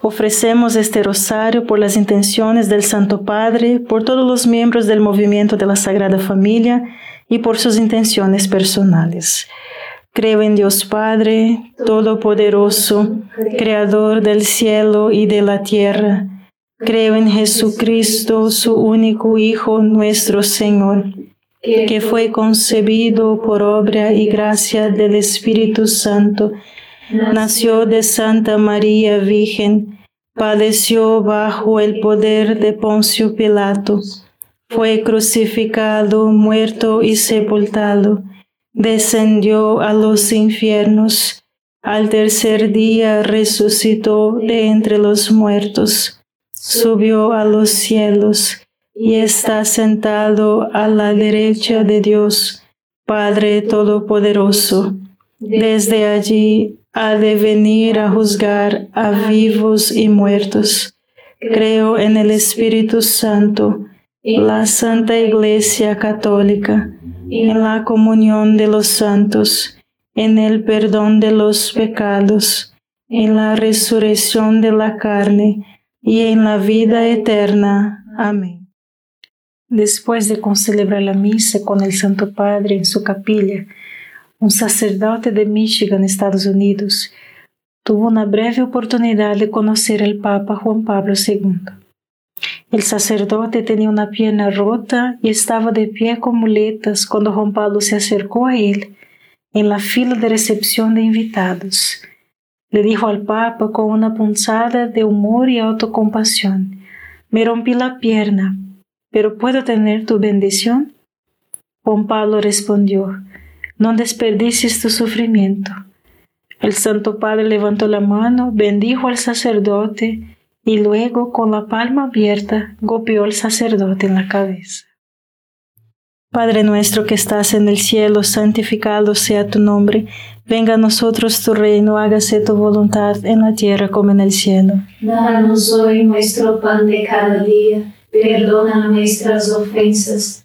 Ofrecemos este rosario por las intenciones del Santo Padre, por todos los miembros del movimiento de la Sagrada Familia y por sus intenciones personales. Creo en Dios Padre, Todopoderoso, Creador del cielo y de la tierra. Creo en Jesucristo, su único Hijo, nuestro Señor, que fue concebido por obra y gracia del Espíritu Santo nació de Santa María Virgen, padeció bajo el poder de Poncio Pilato, fue crucificado, muerto y sepultado, descendió a los infiernos, al tercer día resucitó de entre los muertos, subió a los cielos y está sentado a la derecha de Dios, Padre Todopoderoso. Desde allí ha de venir a juzgar a vivos y muertos. Creo en el Espíritu Santo, la Santa Iglesia Católica, en la comunión de los santos, en el perdón de los pecados, en la resurrección de la carne y en la vida eterna. Amén. Después de concelebrar la misa con el Santo Padre en su capilla, un sacerdote de Michigan, Estados Unidos, tuvo una breve oportunidad de conocer al Papa Juan Pablo II. El sacerdote tenía una pierna rota y estaba de pie con muletas cuando Juan Pablo se acercó a él en la fila de recepción de invitados. Le dijo al Papa con una punzada de humor y autocompasión, me rompí la pierna, pero ¿puedo tener tu bendición? Juan Pablo respondió, no desperdicies tu sufrimiento. El Santo Padre levantó la mano, bendijo al sacerdote y luego con la palma abierta golpeó al sacerdote en la cabeza. Padre nuestro que estás en el cielo, santificado sea tu nombre, venga a nosotros tu reino, hágase tu voluntad en la tierra como en el cielo. Danos hoy nuestro pan de cada día, perdona nuestras ofensas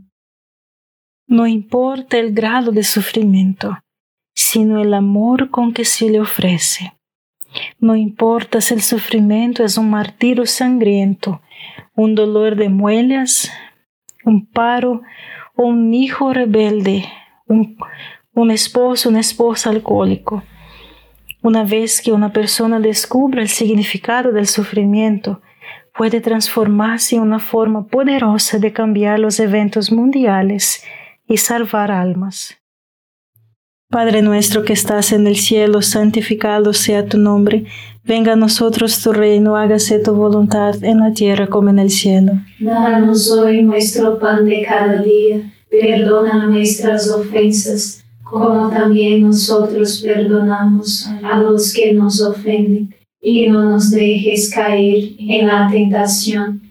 No importa el grado de sufrimiento, sino el amor con que se le ofrece. No importa si el sufrimiento es un martirio sangriento, un dolor de muelas, un paro o un hijo rebelde, un, un esposo, una esposa alcohólico. Una vez que una persona descubre el significado del sufrimiento, puede transformarse en una forma poderosa de cambiar los eventos mundiales y salvar almas. Padre nuestro que estás en el cielo, santificado sea tu nombre, venga a nosotros tu reino, hágase tu voluntad en la tierra como en el cielo. Danos hoy nuestro pan de cada día, perdona nuestras ofensas, como también nosotros perdonamos a los que nos ofenden, y no nos dejes caer en la tentación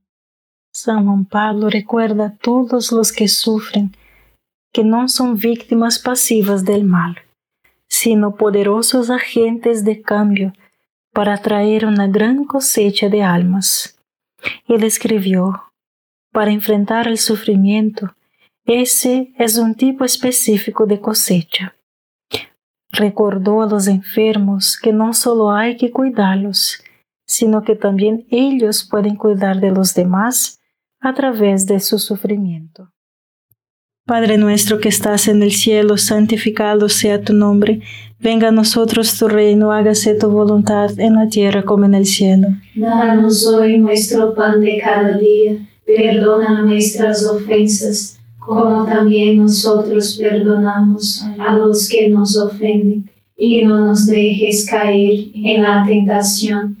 San Juan Pablo recuerda a todos los que sufren que no son víctimas pasivas del mal, sino poderosos agentes de cambio para traer una gran cosecha de almas. Él escribió, para enfrentar el sufrimiento, ese es un tipo específico de cosecha. Recordó a los enfermos que no solo hay que cuidarlos, sino que también ellos pueden cuidar de los demás a través de su sufrimiento. Padre nuestro que estás en el cielo, santificado sea tu nombre, venga a nosotros tu reino, hágase tu voluntad en la tierra como en el cielo. Danos hoy nuestro pan de cada día, perdona nuestras ofensas, como también nosotros perdonamos a los que nos ofenden, y no nos dejes caer en la tentación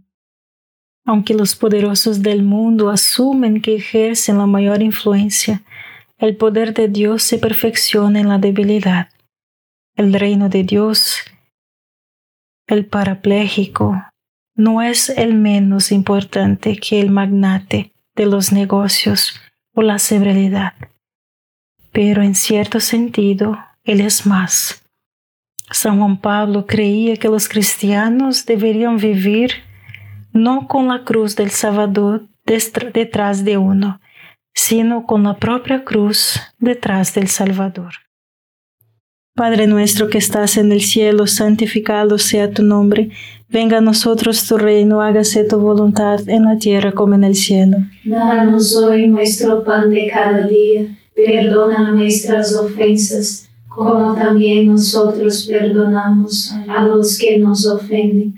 Aunque los poderosos del mundo asumen que ejercen la mayor influencia, El poder de Dios se perfecciona en la debilidad. El reino de Dios, el parapléjico, no es el menos importante que el magnate de los negocios o la severidad, pero en cierto sentido él es más. San Juan Pablo creía que los cristianos deberían vivir no con la cruz del Salvador detrás de uno, sino con la propia cruz detrás del Salvador. Padre nuestro que estás en el cielo, santificado sea tu nombre, venga a nosotros tu reino, hágase tu voluntad en la tierra como en el cielo. Danos hoy nuestro pan de cada día, perdona nuestras ofensas, como también nosotros perdonamos a los que nos ofenden,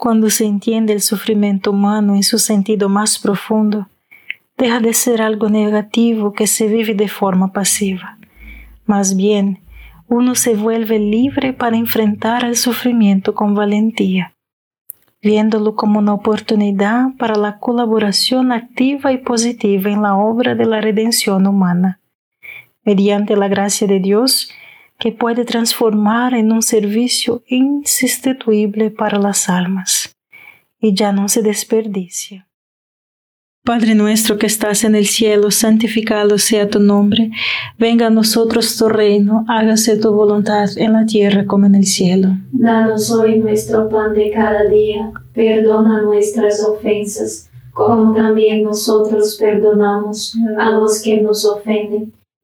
Cuando se entiende el sufrimiento humano en su sentido más profundo, deja de ser algo negativo que se vive de forma pasiva. Más bien, uno se vuelve libre para enfrentar el sufrimiento con valentía, viéndolo como una oportunidad para la colaboración activa y positiva en la obra de la redención humana. Mediante la gracia de Dios, que puede transformar en un servicio insustituible para las almas y ya no se desperdicia. Padre nuestro que estás en el cielo, santificado sea tu nombre. Venga a nosotros tu reino, hágase tu voluntad en la tierra como en el cielo. Danos hoy nuestro pan de cada día, perdona nuestras ofensas, como también nosotros perdonamos a los que nos ofenden,